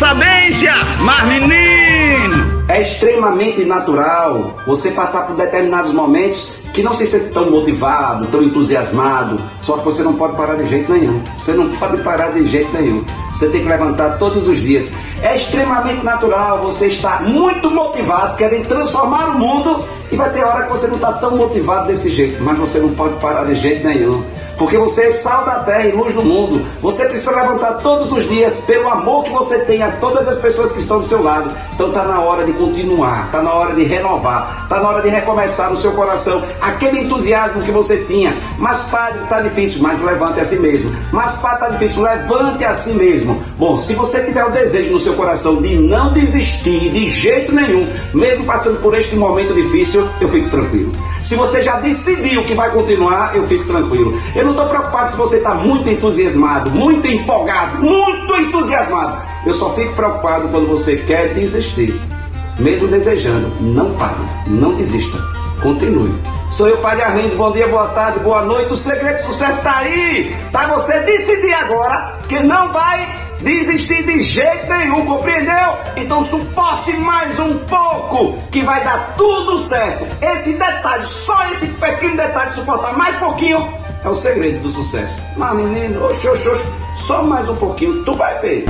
sabência, mas menino! É extremamente natural você passar por determinados momentos que não se sente tão motivado, tão entusiasmado, só que você não pode parar de jeito nenhum. Você não pode parar de jeito nenhum. Você tem que levantar todos os dias. É extremamente natural você estar muito motivado, querendo transformar o mundo, e vai ter hora que você não está tão motivado desse jeito, mas você não pode parar de jeito nenhum porque você é sal da terra e luz do mundo. Você precisa levantar todos os dias pelo amor que você tem a todas as pessoas que estão do seu lado. Então está na hora de continuar, está na hora de renovar, está na hora de recomeçar no seu coração aquele entusiasmo que você tinha. Mas padre, está difícil, mas levante a si mesmo. Mas padre, está difícil, levante a si mesmo. Bom, se você tiver o desejo no seu coração de não desistir de jeito nenhum, mesmo passando por este momento difícil, eu fico tranquilo. Se você já decidiu que vai continuar, eu fico tranquilo. Eu não estou preocupado se você está muito entusiasmado, muito empolgado, muito entusiasmado. Eu só fico preocupado quando você quer desistir. Mesmo desejando, não pare, não desista. Continue. Sou eu, Padre Arlindo. Bom dia, boa tarde, boa noite. O segredo do sucesso está aí. Tá você decidir agora que não vai desistir de jeito nenhum, compreendeu? Então suporte mais um pouco, que vai dar tudo certo. Esse detalhe, só esse pequeno detalhe de suportar mais pouquinho, é o segredo do sucesso. Mas menino, oxe, oxe, oxe, só mais um pouquinho, tu vai ver.